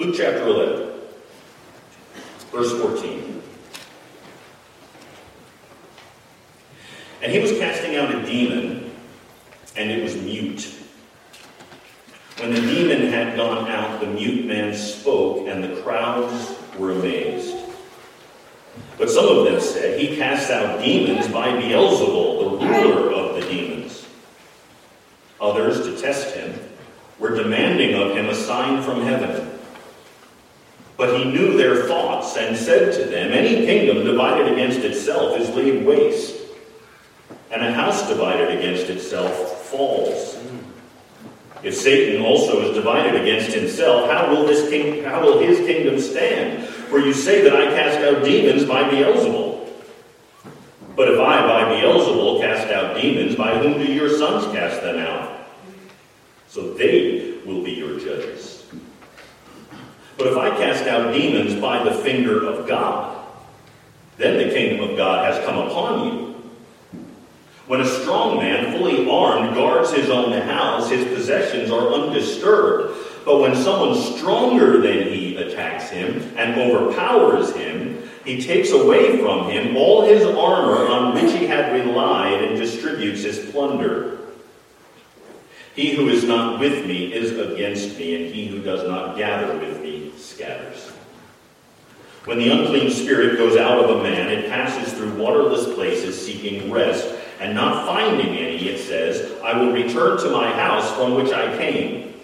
Luke chapter 11, verse 14. And he was casting out a demon, and it was mute. When the demon had gone out, the mute man spoke, and the crowds were amazed. But some of them said, He casts out demons by Beelzebul, the ruler of the demons. Others, to test him, were demanding of him a sign from heaven. But he knew their thoughts and said to them, Any kingdom divided against itself is laid waste, and a house divided against itself falls. If Satan also is divided against himself, how will, this king, how will his kingdom stand? For you say that I cast out demons by Beelzebul. But if I by Beelzebul cast out demons, by whom do your sons cast them out? So they will be your judges. But if I cast out demons by the finger of God, then the kingdom of God has come upon you. When a strong man, fully armed, guards his own house, his possessions are undisturbed. But when someone stronger than he attacks him and overpowers him, he takes away from him all his armor on which he had relied and distributes his plunder. He who is not with me is against me, and he who does not gather with me scatters. When the unclean spirit goes out of a man, it passes through waterless places seeking rest and not finding any, it says, I will return to my house from which I came.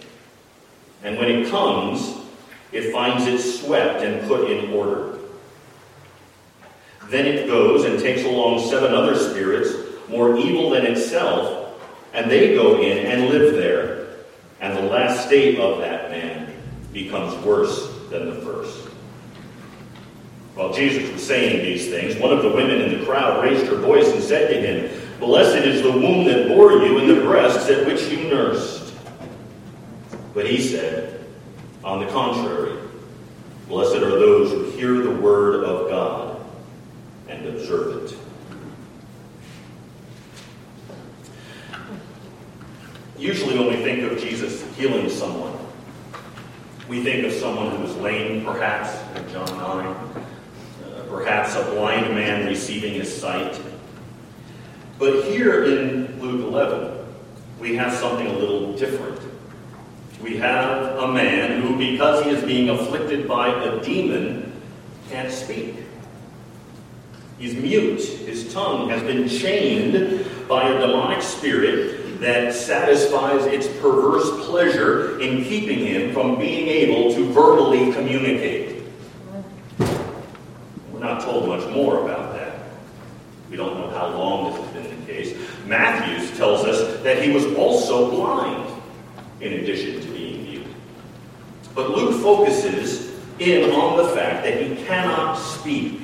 And when it comes, it finds it swept and put in order. Then it goes and takes along seven other spirits, more evil than itself, and they go in and live there. And the last state of that man becomes worse than the first. While Jesus was saying these things, one of the women in the crowd raised her voice and said to him, Blessed is the womb that bore you and the breasts at which you nursed. But he said, On the contrary, blessed are those who hear the word of God and observe it. Usually, when we think of Jesus healing someone, we think of someone who is lame, perhaps, in John 9, uh, perhaps a blind man receiving his sight. But here in Luke 11, we have something a little different. We have a man who, because he is being afflicted by a demon, can't speak. He's mute. His tongue has been chained by a demonic spirit that satisfies its perverse pleasure in keeping him from being able to verbally communicate. We're not told much more about that. We don't know how long this has been the case. Matthews tells us that he was also blind, in addition to being mute. But Luke focuses in on the fact that he cannot speak.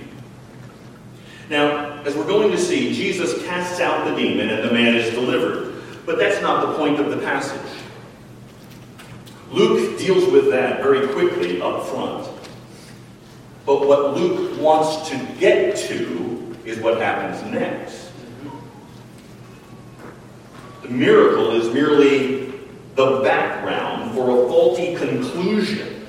Now, as we're going to see, Jesus casts out the demon and the man is delivered. But that's not the point of the passage. Luke deals with that very quickly up front. But what Luke wants to get to is what happens next. The miracle is merely the background for a faulty conclusion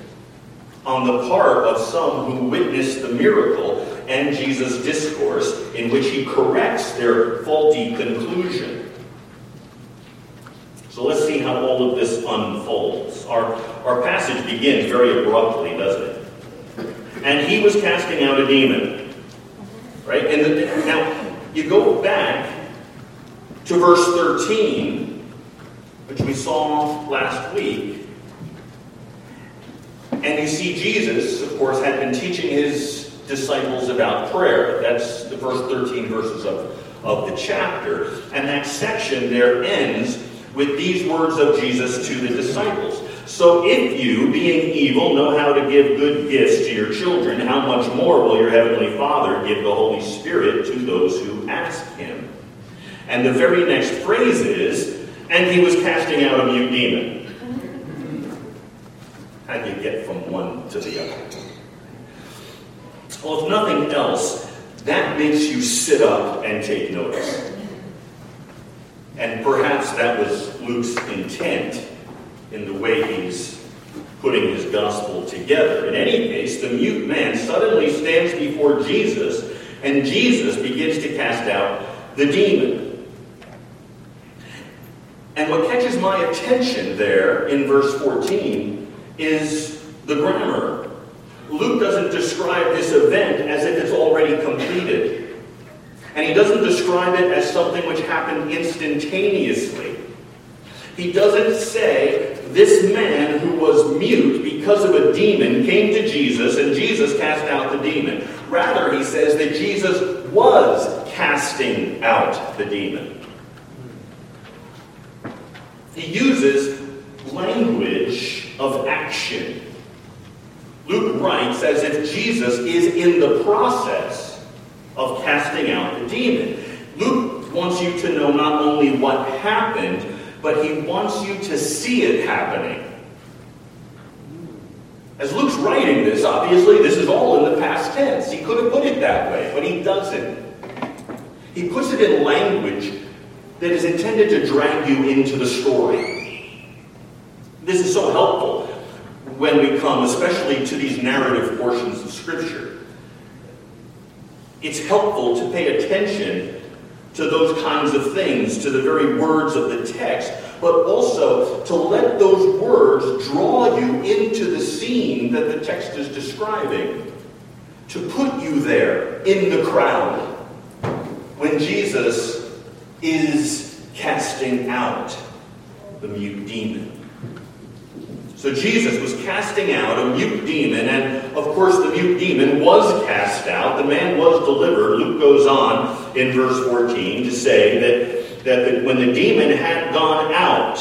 on the part of some who witnessed the miracle and Jesus' discourse in which he corrects their faulty conclusion. So let's see how all of this unfolds. Our, our passage begins very abruptly, doesn't it? And he was casting out a demon. Right? And the, now, you go back to verse 13, which we saw last week, and you see Jesus, of course, had been teaching his disciples about prayer. That's the first 13 verses of, of the chapter. And that section there ends with these words of Jesus to the disciples. So if you, being evil, know how to give good gifts to your children, how much more will your heavenly Father give the Holy Spirit to those who ask him? And the very next phrase is, and he was casting out a mute demon. How do you get from one to the other? Well, if nothing else, that makes you sit up and take notice. And perhaps that was Luke's intent in the way he's putting his gospel together. In any case, the mute man suddenly stands before Jesus, and Jesus begins to cast out the demon. And what catches my attention there in verse 14 is the grammar. Luke doesn't describe this event as if it's already completed. And he doesn't describe it as something which happened instantaneously. He doesn't say this man who was mute because of a demon came to Jesus and Jesus cast out the demon. Rather, he says that Jesus was casting out the demon. He uses language of action. Luke writes as if Jesus is in the process of casting out the demon. Luke wants you to know not only what happened, but he wants you to see it happening. As Luke's writing this, obviously this is all in the past tense. He could have put it that way, but he doesn't. He puts it in language that is intended to drag you into the story. This is so helpful when we come, especially to these narrative portions of Scripture. It's helpful to pay attention to those kinds of things, to the very words of the text, but also to let those words draw you into the scene that the text is describing, to put you there in the crowd when Jesus is casting out the mute demon. So Jesus was casting out a mute demon, and of course the mute demon was cast out. The man was delivered. Luke goes on in verse 14 to say that, that the, when the demon had gone out,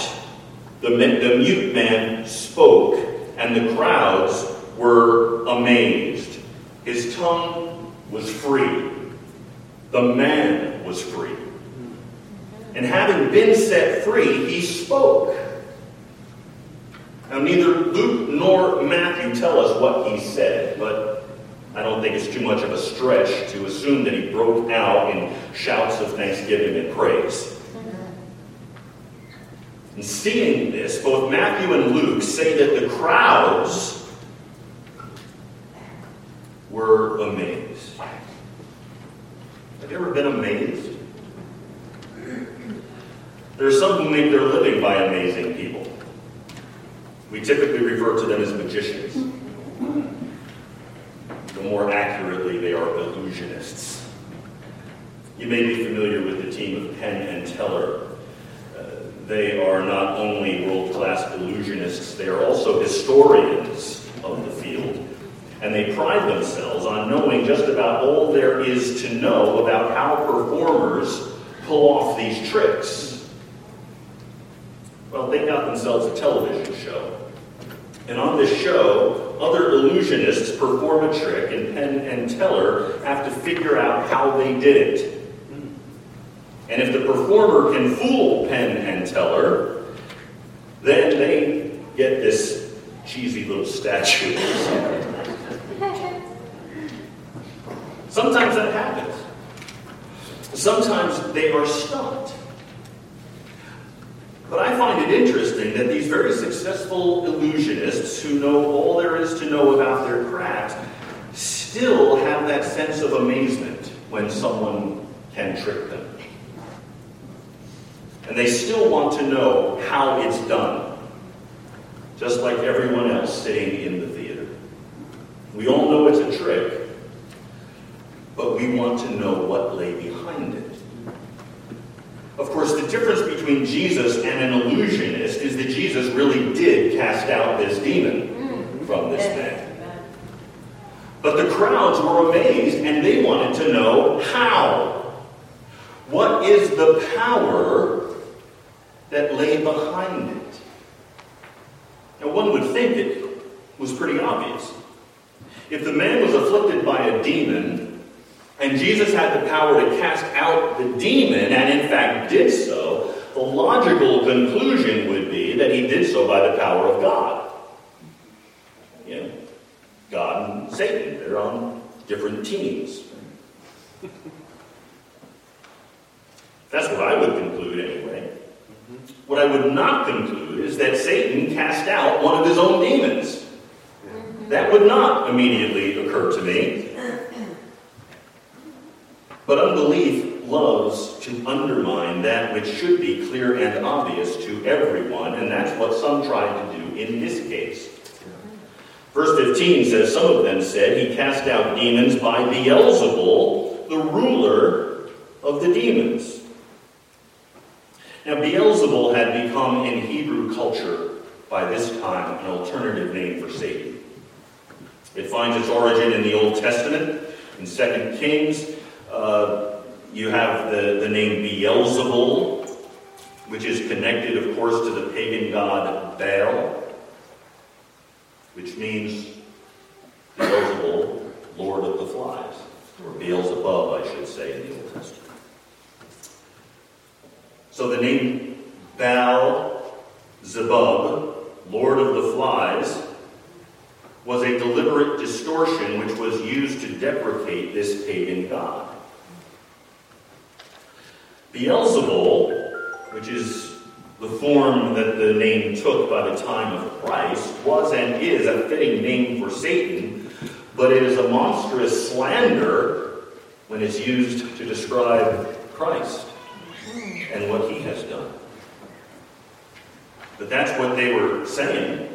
the, the mute man spoke, and the crowds were amazed. His tongue was free. The man was free. And having been set free, he spoke. Now, neither Luke nor Matthew tell us what he said, but I don't think it's too much of a stretch to assume that he broke out in shouts of thanksgiving and praise. And seeing this, both Matthew and Luke say that the crowds were amazed. Have you ever been amazed? There are some who make their living by amazing. We typically refer to them as magicians. The more accurately, they are illusionists. You may be familiar with the team of Penn and Teller. Uh, they are not only world-class illusionists, they are also historians of the field. And they pride themselves on knowing just about all there is to know about how performers pull off these tricks. Well, they got themselves a television show. And on this show, other illusionists perform a trick, and Penn and Teller have to figure out how they did it. And if the performer can fool Penn and Teller, then they get this cheesy little statue. Sometimes that happens. Sometimes they are stumped. But I find it interesting that these very successful illusionists who know all there is to know about their craft still have that sense of amazement when someone can trick them. And they still want to know how it's done, just like everyone else sitting in the theater. We all know it's a trick, but we want to know what lay behind it. Of course, the difference between Jesus and an illusionist is that Jesus really did cast out this demon mm. from this man. But the crowds were amazed and they wanted to know how. What is the power that lay behind it? Now, one would think it was pretty obvious. If the man was afflicted by a demon, and Jesus had the power to cast out the demon, and in fact did so, the logical conclusion would be that he did so by the power of God. You know, God and Satan, they're on different teams. That's what I would conclude anyway. What I would not conclude is that Satan cast out one of his own demons. That would not immediately occur to me. But unbelief loves to undermine that which should be clear and obvious to everyone, and that's what some tried to do in this case. Verse 15 says, Some of them said, He cast out demons by Beelzebul, the ruler of the demons. Now, Beelzebul had become in Hebrew culture by this time an alternative name for Satan. It finds its origin in the Old Testament, in 2 Kings. Uh, you have the, the name Beelzebul, which is connected, of course, to the pagan god Baal, which means Beelzebul, Lord of the Flies, or Beelzebub, I should say, in the Old Testament. So the name Baal Zebub, Lord of the Flies, was a deliberate distortion which was used to deprecate this pagan god. Beelzebul, which is the form that the name took by the time of Christ, was and is a fitting name for Satan, but it is a monstrous slander when it's used to describe Christ and what he has done. But that's what they were saying.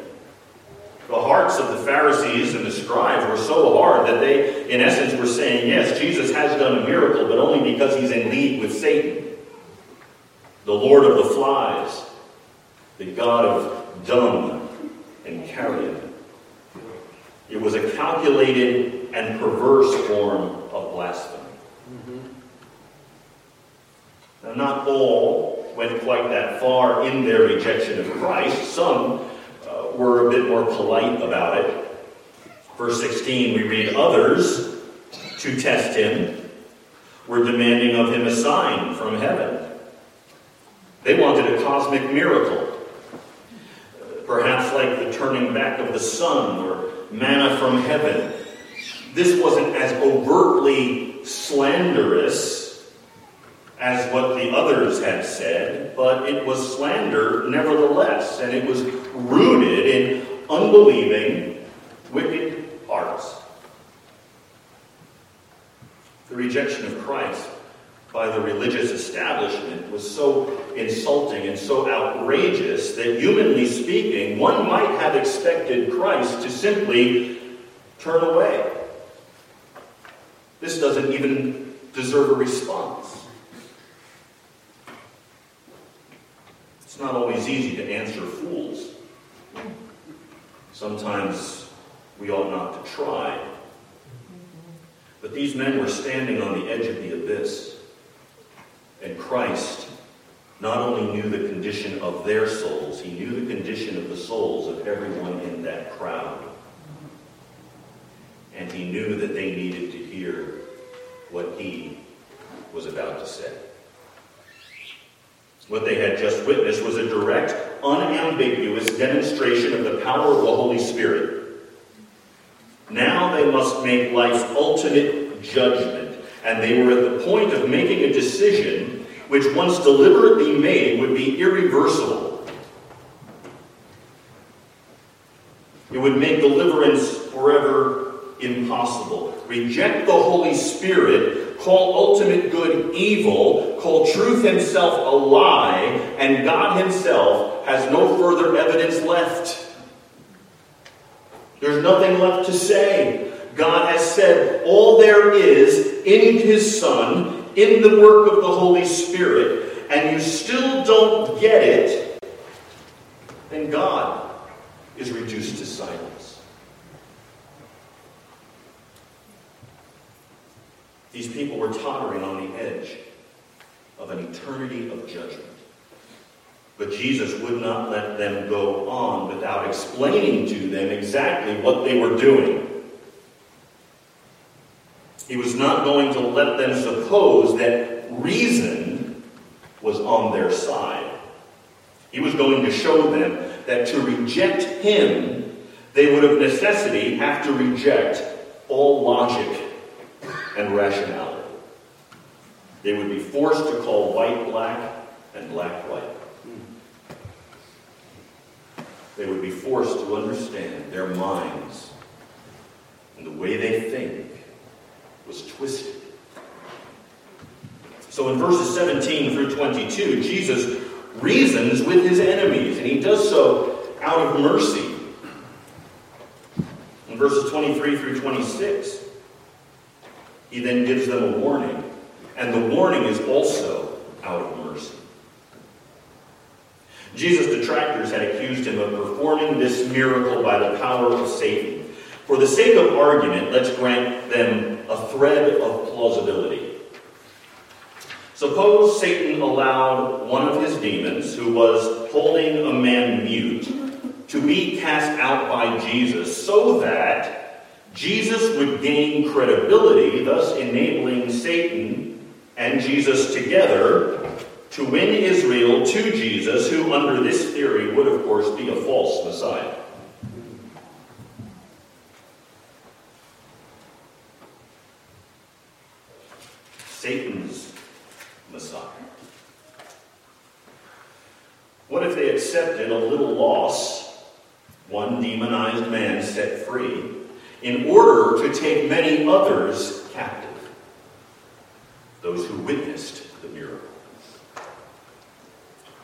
The hearts of the Pharisees and the scribes were so hard that they, in essence, were saying, yes, Jesus has done a miracle, but only because he's in league with Satan, the Lord of the flies, the God of dung and carrion. It was a calculated and perverse form of blasphemy. Now, not all went quite that far in their rejection of Christ. Some were a bit more polite about it. Verse 16, we read, Others, to test him, were demanding of him a sign from heaven. They wanted a cosmic miracle, perhaps like the turning back of the sun or manna from heaven. This wasn't as overtly slanderous as what the others had said, but it was slander nevertheless, and it was rooted in unbelieving, wicked hearts. The rejection of Christ by the religious establishment was so insulting and so outrageous that, humanly speaking, one might have expected Christ to simply turn away. This doesn't even deserve a response. It's not always easy to answer fools. Sometimes we ought not to try. But these men were standing on the edge of the abyss. And Christ not only knew the condition of their souls, he knew the condition of the souls of everyone in that crowd. And he knew that they needed to hear what he was about to say. What they had just witnessed was a direct, unambiguous demonstration of the power of the Holy Spirit. Now they must make life's ultimate judgment, and they were at the point of making a decision which, once deliberately made, would be irreversible. It would make deliverance forever impossible. Reject the Holy Spirit call ultimate good evil, call truth himself a lie, and God himself has no further evidence left. There's nothing left to say. God has said all there is in his Son, in the work of the Holy Spirit, and you still don't get it, then God is reduced to silence. These people were tottering on the edge of an eternity of judgment. But Jesus would not let them go on without explaining to them exactly what they were doing. He was not going to let them suppose that reason was on their side. He was going to show them that to reject him, they would of necessity have to reject all logic and rationality. They would be forced to call white black and black white. They would be forced to understand their minds and the way they think was twisted. So in verses 17 through 22, Jesus reasons with his enemies, and he does so out of mercy. In verses 23 through 26, he then gives them a warning, and the warning is also out of mercy. Jesus' detractors had accused him of performing this miracle by the power of Satan. For the sake of argument, let's grant them a thread of plausibility. Suppose Satan allowed one of his demons, who was holding a man mute, to be cast out by Jesus so that Jesus would gain credibility, thus enabling Satan and Jesus together to win Israel to Jesus, who, under this theory, would of course be a false Messiah. Satan's Messiah. What if they accepted a little loss, one demonized man set free, in order to take many others captive? Those who witnessed the miracle.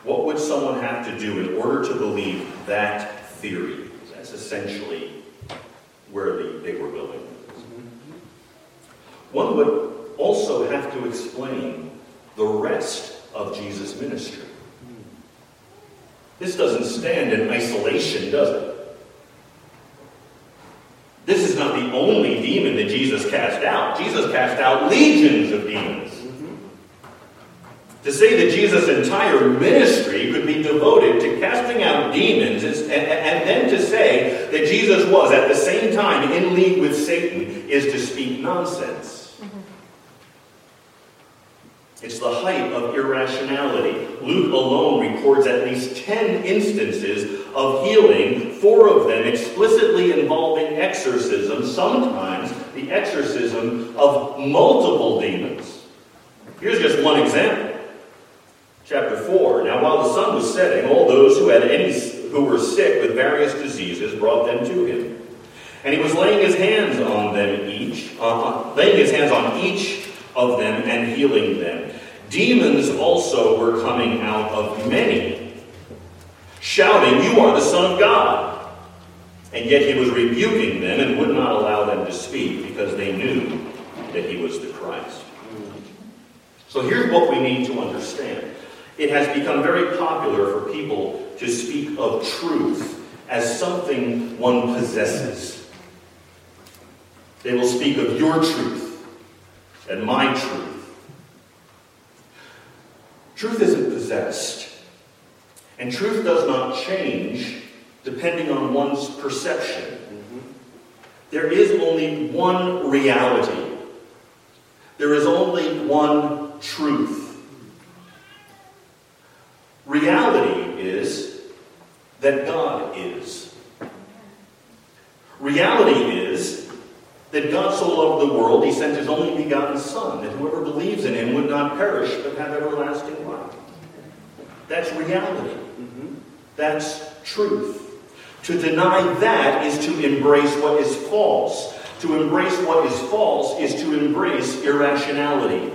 What would someone have to do in order to believe that theory? That's essentially where they were going. One would also have to explain the rest of Jesus' ministry. This doesn't stand in isolation, does it? Not the only demon that Jesus cast out. Jesus cast out legions of demons. To say that Jesus' entire ministry could be devoted to casting out demons and, and, then to say that Jesus was at the same time in league with Satan is to speak nonsense. It's the height of irrationality. Luke alone records at least 10 instances of healing, four of them explicitly involving exorcism, sometimes the exorcism of multiple demons. Here's just one example. Chapter 4. Now, while the sun was setting, all those who had any who were sick with various diseases brought them to him. And he was laying his hands on them each, uh, laying his hands on each of them and healing them. Demons also were coming out of many, shouting, You are the Son of God. And yet he was rebuking them and would not allow them to speak because they knew that he was the Christ. So here's what we need to understand it has become very popular for people to speak of truth as something one possesses. They will speak of your truth and my truth. Truth isn't possessed, and truth does not change depending on one's perception. There is only one reality. There is only one truth. Reality is that God is. Reality is that God so loved the world, he sent his only begotten Son, that whoever believes in him would not perish but have everlasting life. That's reality. That's truth. To deny that is to embrace what is false. To embrace what is false is to embrace irrationality.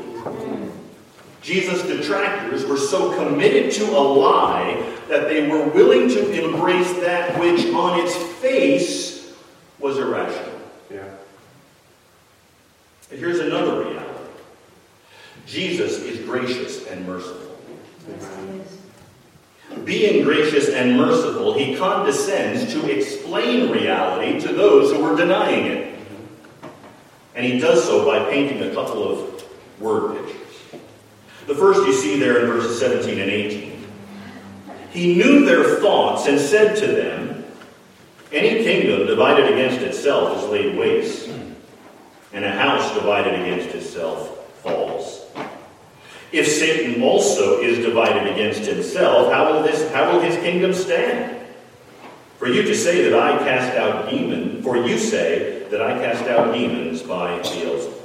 Jesus' detractors were so committed to a lie that they were willing to embrace that which on its face was irrational. Yeah. And here's another reality Jesus is gracious and merciful. Being gracious and merciful, he condescends to explain reality to those who are denying it. And he does so by painting a couple of word pictures. The first you see there in verses 17 and 18. He knew their thoughts and said to them, Any kingdom divided against itself is laid waste, and a house divided against itself falls. If Satan also is divided against himself, how will, this, how will his kingdom stand? For you to say that I cast out demons, for you say that I cast out demons by Beelzebub.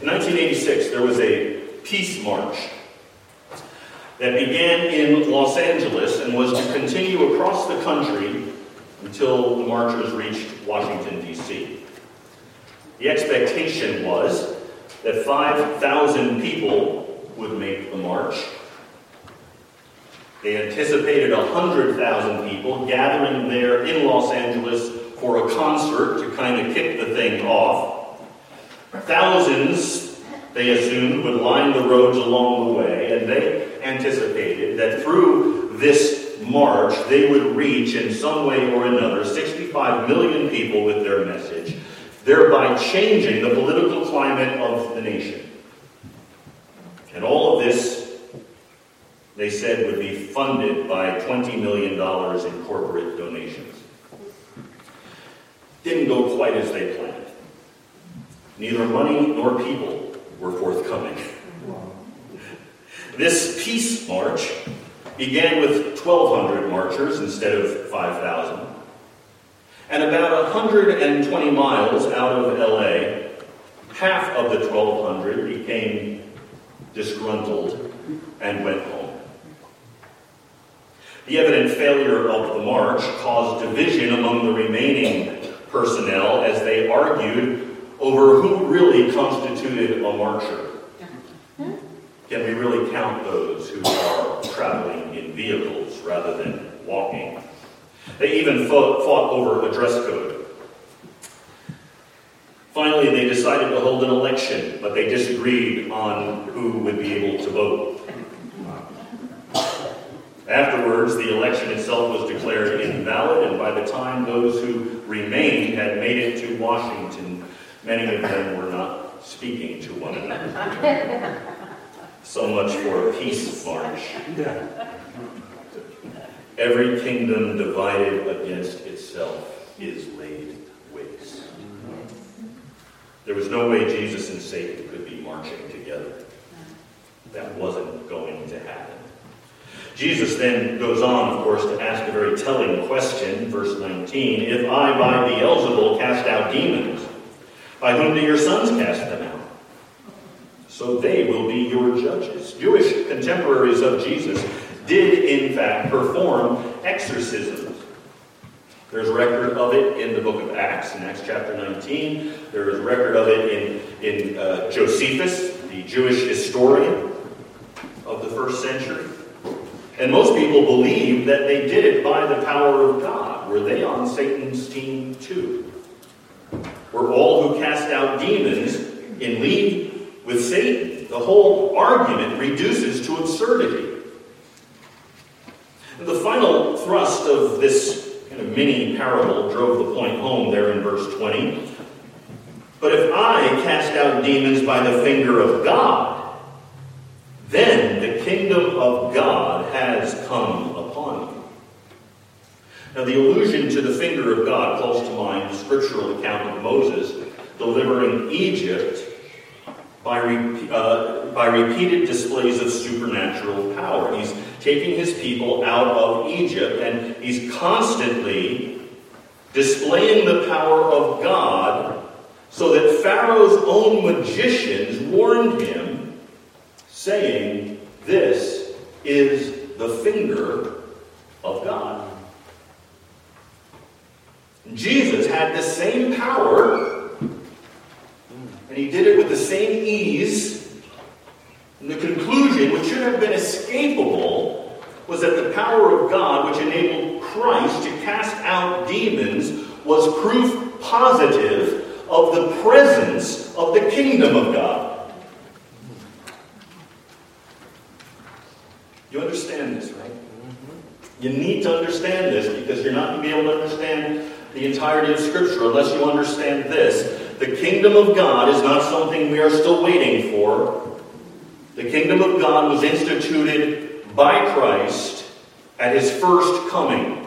In 1986, there was a peace march that began in Los Angeles and was to continue across the country until the marchers reached Washington, D.C. The expectation was that 5,000 people would make the march. They anticipated 100,000 people gathering there in Los Angeles for a concert to kind of kick the thing off. Thousands, they assumed, would line the roads along the way, and they anticipated that through this march, they would reach in some way or another 65 million people with their message, thereby changing the political climate of the nation. And all of this, they said, would be funded by $20 million in corporate donations. Didn't go quite as they planned. Neither money nor people were forthcoming. This peace march began with 1,200 marchers instead of 5,000. And about 120 miles out of LA, half of the 1,200 became disgruntled and went home. The evident failure of the march caused division among the remaining personnel as they argued over who really constituted a marcher. Can we really count those who are traveling in vehicles rather than walking? They even fought, over a dress code. Finally, they decided to hold an election, but they disagreed on who would be able to vote. Afterwards, the election itself was declared invalid, and by the time those who remained had made it to Washington, many of them were not speaking to one another. So much for a peace march. Every kingdom divided against itself is laid waste. There was no way Jesus and Satan could be marching together. That wasn't going to happen. Jesus then goes on, of course, to ask a very telling question, verse 19 If I by Beelzebul cast out demons, by whom do your sons cast them out? So they will be your judges. Jewish contemporaries of Jesus did, in fact, perform exorcisms. There's record of it in the book of Acts, in Acts chapter 19. There is record of it in, in uh, Josephus, the Jewish historian of the first century. And most people believe that they did it by the power of God. Were they on Satan's team too? Were all who cast out demons in league with Satan? The whole argument reduces to absurdity. The final thrust of this kind of mini parable drove the point home there in verse 20. But if I cast out demons by the finger of God, then the kingdom of God has come upon you. Now, the allusion to the finger of God calls to mind the scriptural account of Moses delivering Egypt by, uh, by repeated displays of supernatural power. He's taking his people out of Egypt, and he's constantly displaying the power of God so that Pharaoh's own magicians warned him, saying, This is the finger of God. Jesus had the same power and he did it with the same ease. And the conclusion, which should have been escapable, was that the power of God, which enabled Christ to cast out demons, was proof positive of the presence of the kingdom of God. You understand this, right? You need to understand this because you're not going to be able to understand the entirety of Scripture unless you understand this. The kingdom of God is not something we are still waiting for. The kingdom of God was instituted by Christ at his first coming.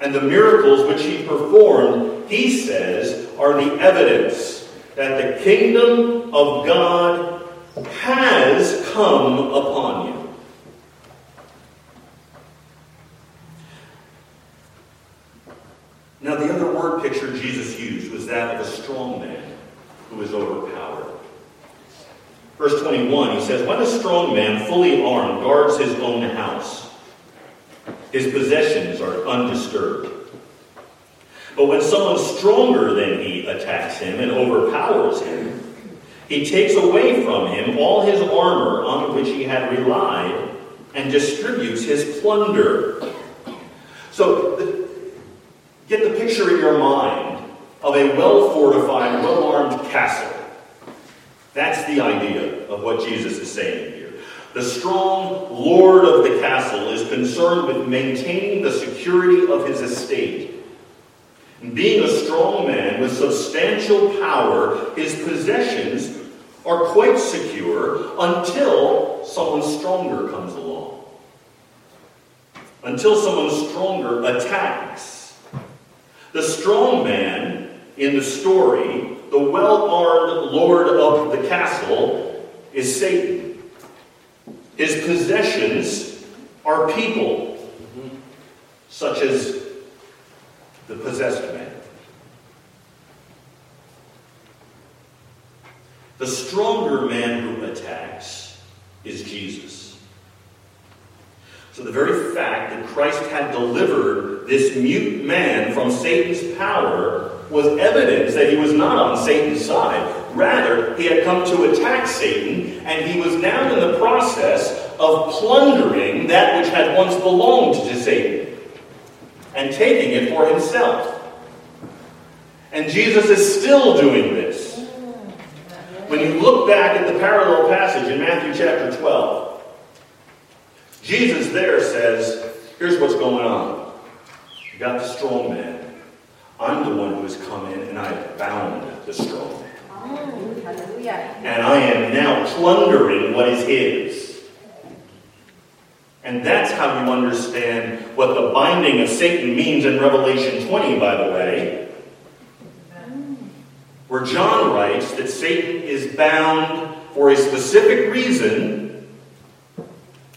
And the miracles which he performed, he says, are the evidence that the kingdom of God has come upon you. Now, the other word picture Jesus used was that of a strong man who is overpowered. Verse 21, he says, When a strong man, fully armed, guards his own house, His possessions are undisturbed. But when someone stronger than he attacks him and overpowers him, he takes away from him all his armor on which he had relied and distributes his plunder. So, get the picture in your mind of a well fortified, well armed castle. That's the idea of what Jesus is saying here. The strong lord of the castle is concerned with maintaining the security of his estate. Being a strong man with substantial power, his possessions are quite secure until someone stronger comes along. Until someone stronger attacks. The strong man in the story, the well armed lord of the castle, is Satan. His possessions are people, such as the possessed man. The stronger man who attacks is Jesus. So the very fact that Christ had delivered this mute man from Satan's power was evidence that he was not on Satan's side. Rather, he had come to attack Satan, and he was now in the process of plundering that which had once belonged to Satan and taking it for himself. And Jesus is still doing this. When you look back at the parallel passage in Matthew chapter 12, Jesus there says, Here's what's going on. You got the strong man. I'm the one who has come in and I have bound the strong man. And I am now plundering what is his. And that's how you understand what the binding of Satan means in Revelation 20, by the way where John writes that Satan is bound for a specific reason.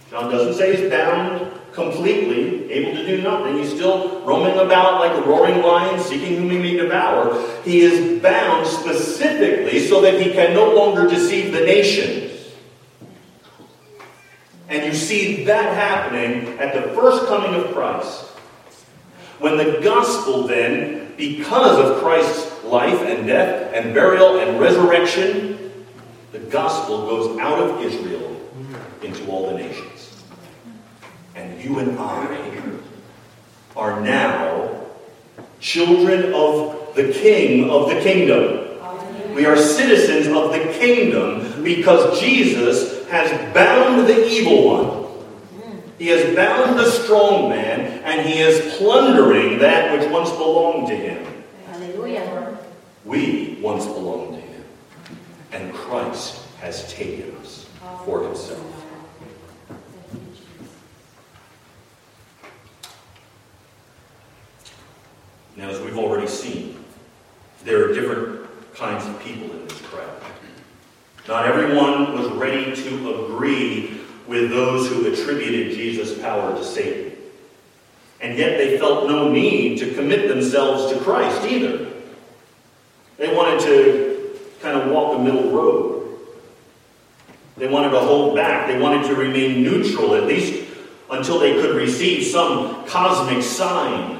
John doesn't say he's bound completely, able to do nothing. He's still roaming about like a roaring lion, seeking whom he may devour. He is bound specifically so that he can no longer deceive the nations. And you see that happening at the first coming of Christ. When the gospel then, because of Christ's life and death and burial and resurrection, the gospel goes out of Israel into all the nations. And you and I are now children of the King of the kingdom. We are citizens of the kingdom because Jesus has bound the evil one. He has bound the strong man and he is plundering that which once belonged to him. We once belonged to him, and Christ has taken us for himself. Now, as we've already seen, there are different kinds of people in this crowd. Not everyone was ready to agree with those who attributed Jesus' power to Satan. And yet they felt no need to commit themselves to Christ either. They wanted to kind of walk the middle road. They wanted to hold back. They wanted to remain neutral, at least until they could receive some cosmic sign.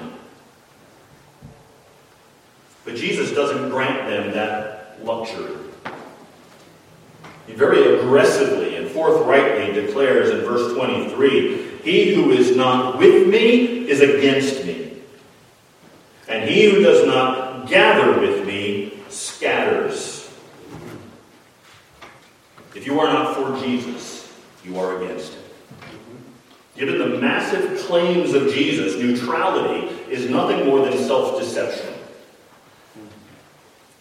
But Doesn't grant them that luxury. He very aggressively and forthrightly declares in verse 23 He who is not with me is against me, and he who does not gather with me scatters. If you are not for Jesus, you are against him. Given the massive claims of Jesus, neutrality is nothing more than self deception.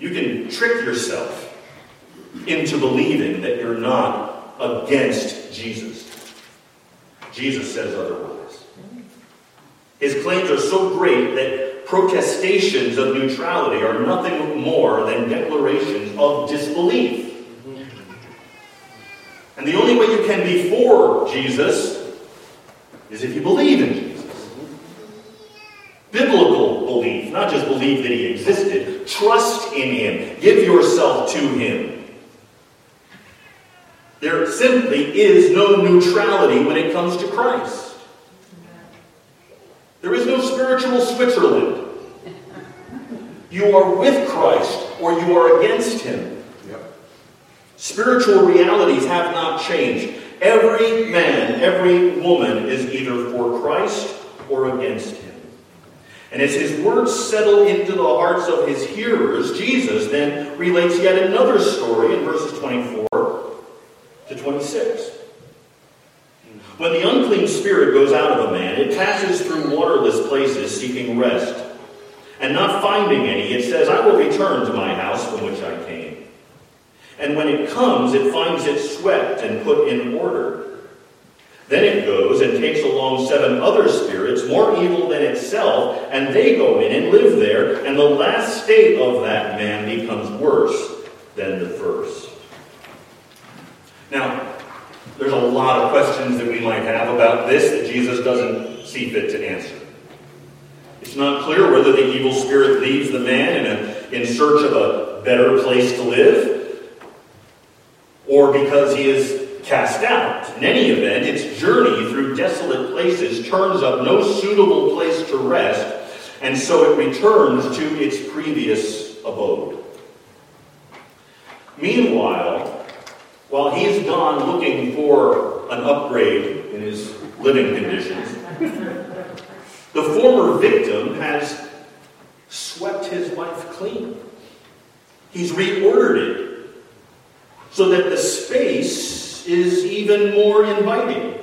You can trick yourself into believing that you're not against Jesus. Jesus says otherwise. His claims are so great that protestations of neutrality are nothing more than declarations of disbelief. And the only way you can be for Jesus is if you believe in Jesus. Biblical not just believe that he existed, trust in him, give yourself to him. There simply is no neutrality when it comes to Christ. There is no spiritual Switzerland. You are with Christ or you are against him. Yep. Spiritual realities have not changed. Every man, every woman is either for Christ or against him. And as his words settle into the hearts of his hearers, Jesus then relates yet another story in verses 24 to 26. When the unclean spirit goes out of a man, it passes through waterless places seeking rest. And not finding any, it says, I will return to my house from which I came. And when it comes, it finds it swept and put in order. Then it goes and takes along seven other spirits, more evil than itself, and they go in and live there, and the last state of that man becomes worse than the first. Now, there's a lot of questions that we might have about this that Jesus doesn't see fit to answer. It's not clear whether the evil spirit leaves the man in, a, in search of a better place to live, or because he is cast out. In any event, its journey through desolate places turns up no suitable place to rest, and so it returns to its previous abode. Meanwhile, while he's gone looking for an upgrade in his living conditions, the former victim has swept his life clean. He's reordered it so that the space is even more inviting.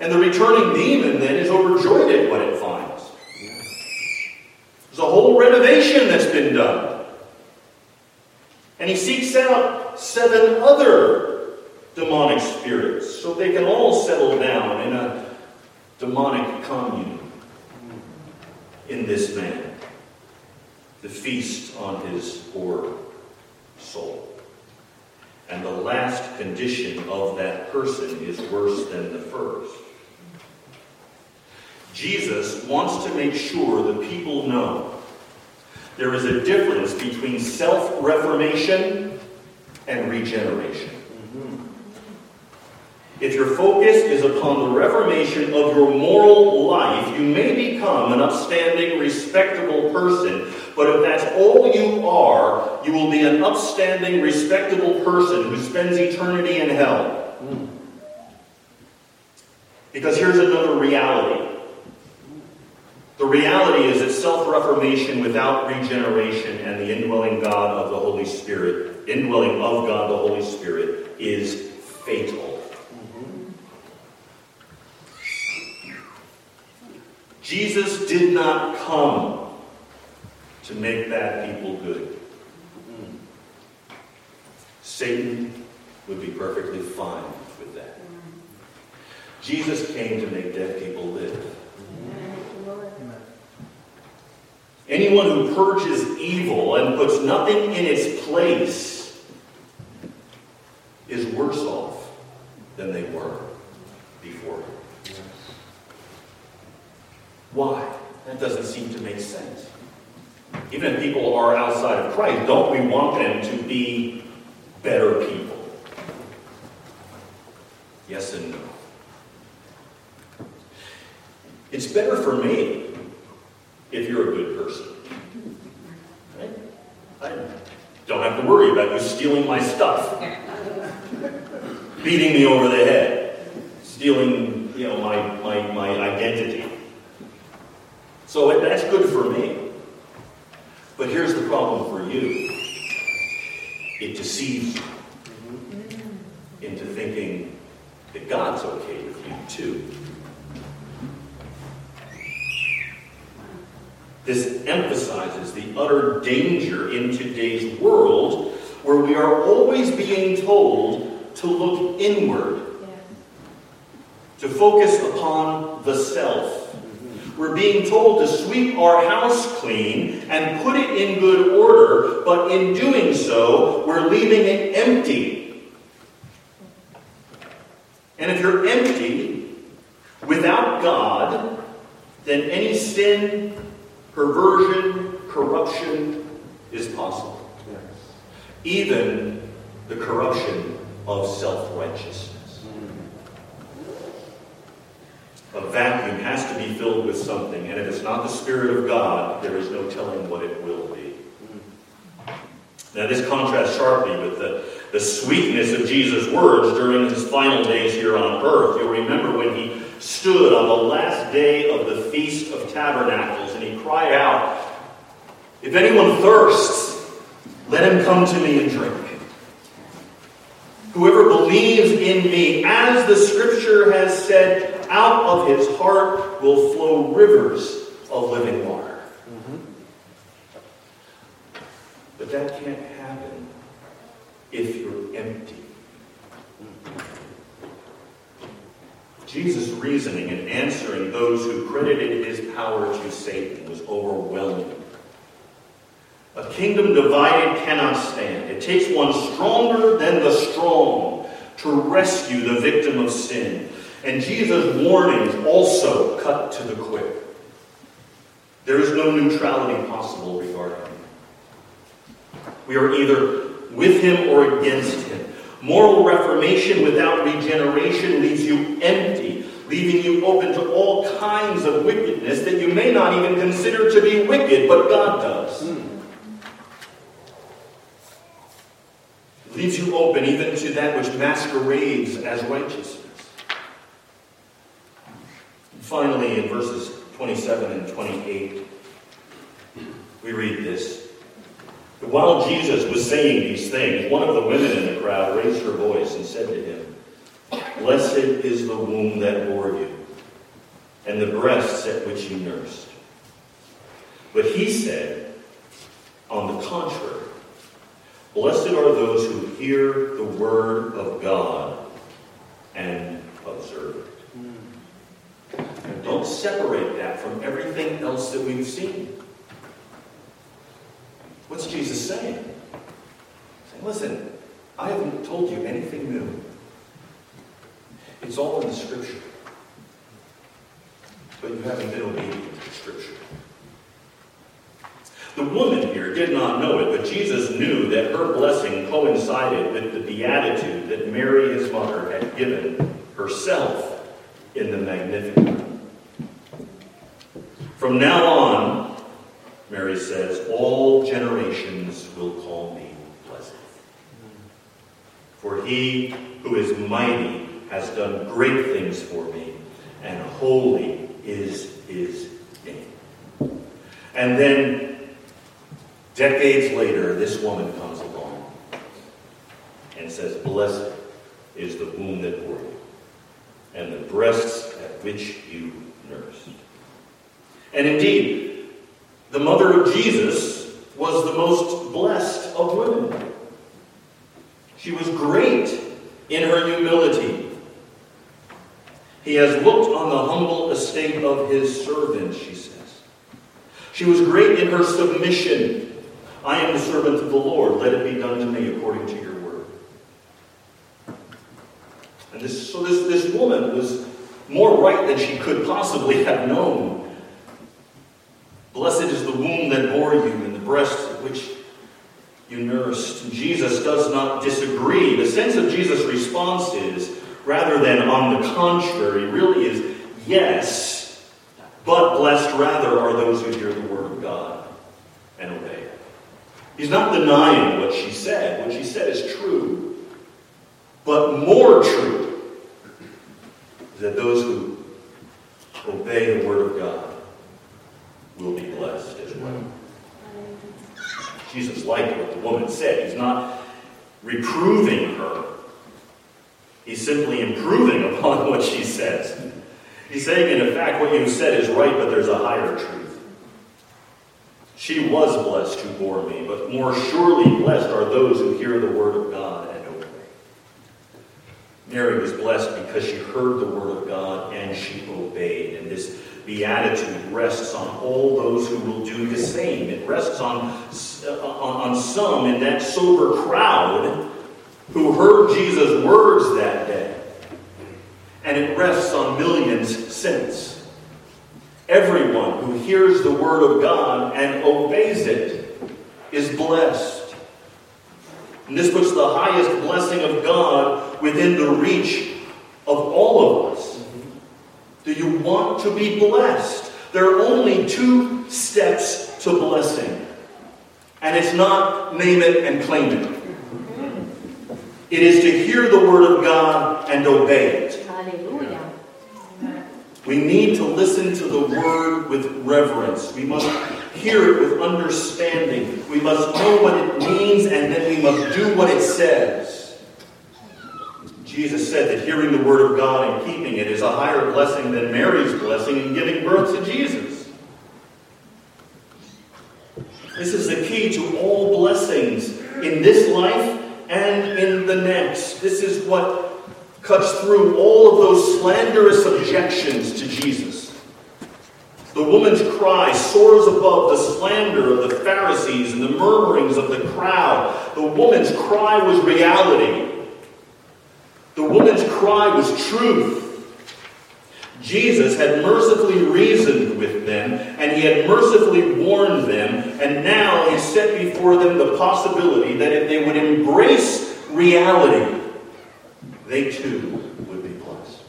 And the returning demon then is overjoyed at what it finds. There's a whole renovation that's been done. And he seeks out seven other demonic spirits so they can all settle down in a demonic commune in this man The feast on his poor soul. And the last condition of that person is worse than the first. Jesus wants to make sure the people know there is a difference between self reformation and regeneration. If your focus is upon the reformation of your moral life, you may become an upstanding, respectable person. But if that's all you are, you will be an upstanding, respectable person who spends eternity in hell. Because here's another reality. The reality is that self reformation without regeneration and the indwelling God of the Holy Spirit, indwelling of God the Holy Spirit, is fatal. Jesus did not come to make bad people good. Satan would be perfectly fine with that. Jesus came to make dead people live. Anyone who purges evil and puts nothing in its place is worse off than they were before. Why? That doesn't seem to make sense. Even if people are outside of Christ, don't we want them to be better people? Yes and no. It's better for me if you're a good person. Right? I don't have to worry about you stealing my stuff, beating me over the head, stealing, you know, my, my, my identity. So that's good for me. But here's the problem for you it deceives you into thinking that God's okay with you too. This emphasizes the utter danger in today's world where we are always being told to look inward, to focus upon the self we're being told to sweep our house clean and put it in good order, but in doing so, we're leaving it empty. And if you're empty without God, then any sin, perversion, corruption is possible. Even the corruption of self righteousness. A vacuum has to be filled with something, and if it's not the Spirit of God, there is no telling what it will be. Now, this contrasts sharply with the, the sweetness of Jesus' words during his final days here on earth. You'll remember when he stood on the last day of the Feast of Tabernacles and he cried out, If anyone thirsts, let him come to me and drink. Whoever believes in me, as the scripture has said, out of his heart will flow rivers of living water. Mm-hmm. But that can't happen if you're empty. Jesus' reasoning and answering those who credited his power to Satan was overwhelming. A kingdom divided cannot stand. It takes one stronger than the strong to rescue the victim of sin. And Jesus' warnings also cut to the quick. There is no neutrality possible regarding him. We are either with him or against him. Moral reformation without regeneration leaves you empty, leaving you open to all kinds of wickedness that you may not even consider to be wicked, but God does. Mm. Leaves you open even to that which masquerades as righteousness. Finally, in verses 27 and 28, we read this. While Jesus was saying these things, one of the women in the crowd raised her voice and said to him, Blessed is the womb that bore you, and the breasts at which you nursed. But he said, On the contrary, blessed are those who hear the word of God and observe it. Hmm. And don't separate that from everything else that we've seen. What's Jesus saying? saying, listen, I haven't told you anything new. It's all in the Scripture. But you haven't been obedient to the Scripture. The woman here did not know it, but Jesus knew that her blessing coincided with the beatitude that Mary, his mother, had given herself in the Magnificat. From now on, Mary says, All generations will call me blessed. For he who is mighty has done great things for me, and holy is his name. And then, decades later, this woman comes along and says, Blessed is the womb that bore you, and the breasts at which you nursed. And indeed, the mother of Jesus was the most blessed of women. She was great in her humility. He has looked on the humble estate of his servant, she says. She was great in her submission. I am the servant of the Lord. Let it be done to me according to your word. And this, so this, this woman was more right than she could possibly have known. Blessed is the womb that bore you and the breast which you nursed. Jesus does not disagree. The sense of Jesus' response is, rather than on the contrary, really is yes, but blessed rather are those who hear the word of God and obey it. He's not denying what she said. What she said is true. But more true is that those who obey the word of God will be blessed as well. Jesus liked what the woman said. He's not reproving her. He's simply improving upon what she says. He's saying, in effect, what you said is right, but there's a higher truth. She was blessed who bore me, but more surely blessed are those who hear the word of God and obey. Mary was blessed because she heard the word of God and she obeyed. And this beatitude rests on all those who will do the same. It rests on, on, on some in that sober crowd who heard Jesus' words that day. And it rests on millions since. Everyone who hears the word of God and obeys it is blessed. And this puts the highest blessing of God within the reach of all of us. Do you want to be blessed? There are only two steps to blessing. And it's not name it and claim it. It is to hear the word of God and obey it. Hallelujah. We need to listen to the word with reverence. We must hear it with understanding. We must know what it means and then we must do what it says. Jesus said that hearing the word of God and keeping it is a higher blessing than Mary's blessing in giving birth to Jesus. This is the key to all blessings in this life and in the next. This is what cuts through all of those slanderous objections to Jesus. The woman's cry soars above the slander of the Pharisees and the murmurings of the crowd. The woman's cry was reality. The woman's cry was truth. Jesus had mercifully reasoned with them, and he had mercifully warned them, and now he set before them the possibility that if they would embrace reality, they too would be blessed.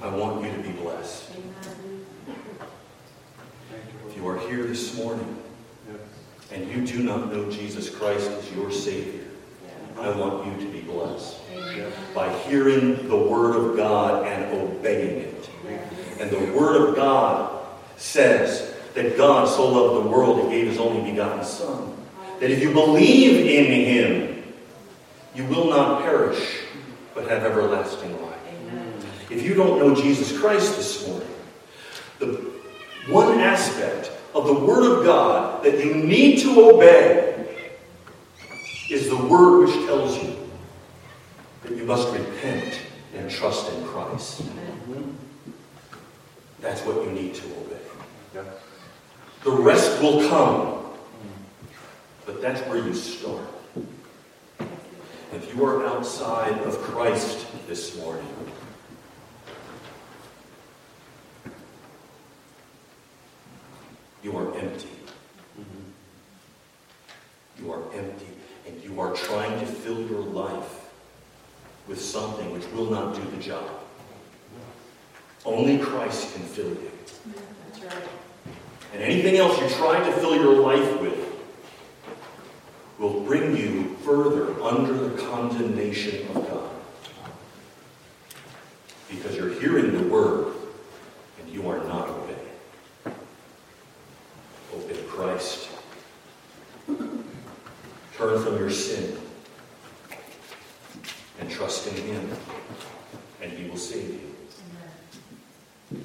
I want you to be blessed. If you are here this morning and you do not know Jesus Christ as your Savior, I want you to be blessed by hearing the Word of God and obeying it. And the Word of God says that God so loved the world, He gave His only begotten Son. That if you believe in Him, you will not perish, but have everlasting life. If you don't know Jesus Christ this morning, the one aspect of the Word of God that you need to obey is the Word which tells you that you must repent and trust in Christ. That's what you need to obey. The rest will come, but that's where you start. If you are outside of Christ this morning, you are empty. You are empty, and you are trying to fill your life with something which will not do the job. Only Christ can fill you. That's right. And anything else you try to fill your life with will bring you further under the condemnation of God. Because you're hearing the word and you are not obeying. Obey Christ. Turn from your sin and trust in Him, and He will save you.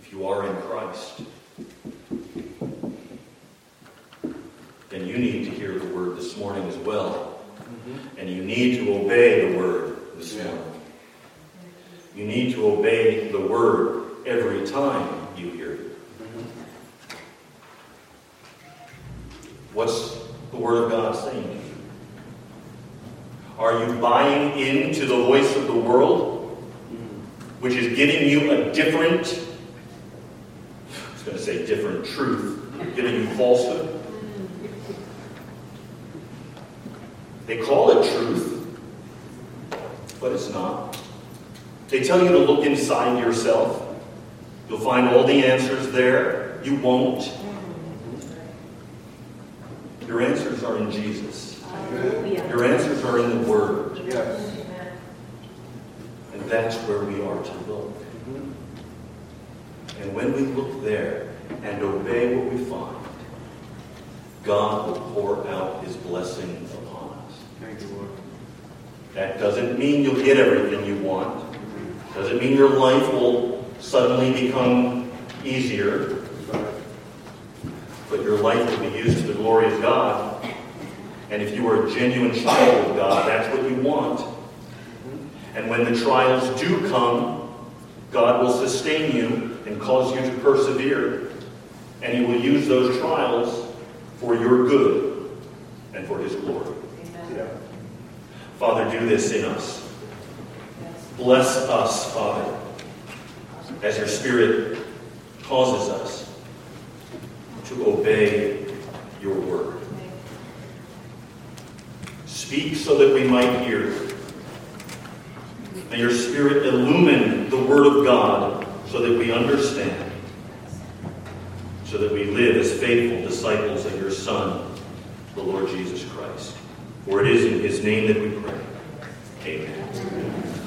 If you are in Christ, then you need to hear the word this morning as well. And you need to obey the word this Yeah. morning. You need to obey the word every time you hear it. What's the word of God saying to you? Are you buying into the voice of the world, which is giving you a different, I was going to say different truth, giving you falsehood? They call it truth, but it's not. They tell you to look inside yourself. You'll find all the answers there. You won't. Your answers are in Jesus. Hallelujah. Your answers are in the Word. Yes. And that's where we are to look. And when we look there and obey what we find, God will pour out His blessing upon us. Thank you, Lord. That doesn't mean you'll get everything you want. Doesn't mean your life will suddenly become easier. But your life will be used to the glory of God. And if you are a genuine child of God, that's what you want. And when the trials do come, God will sustain you and cause you to persevere. And He will use those trials for your good and for His glory. Yeah. Father, do this in us. Bless us, Father, as your Spirit causes us to obey your word. Speak so that we might hear. May your Spirit illumine the Word of God so that we understand, so that we live as faithful disciples of your Son, the Lord Jesus Christ. For it is in his name that we pray. Amen.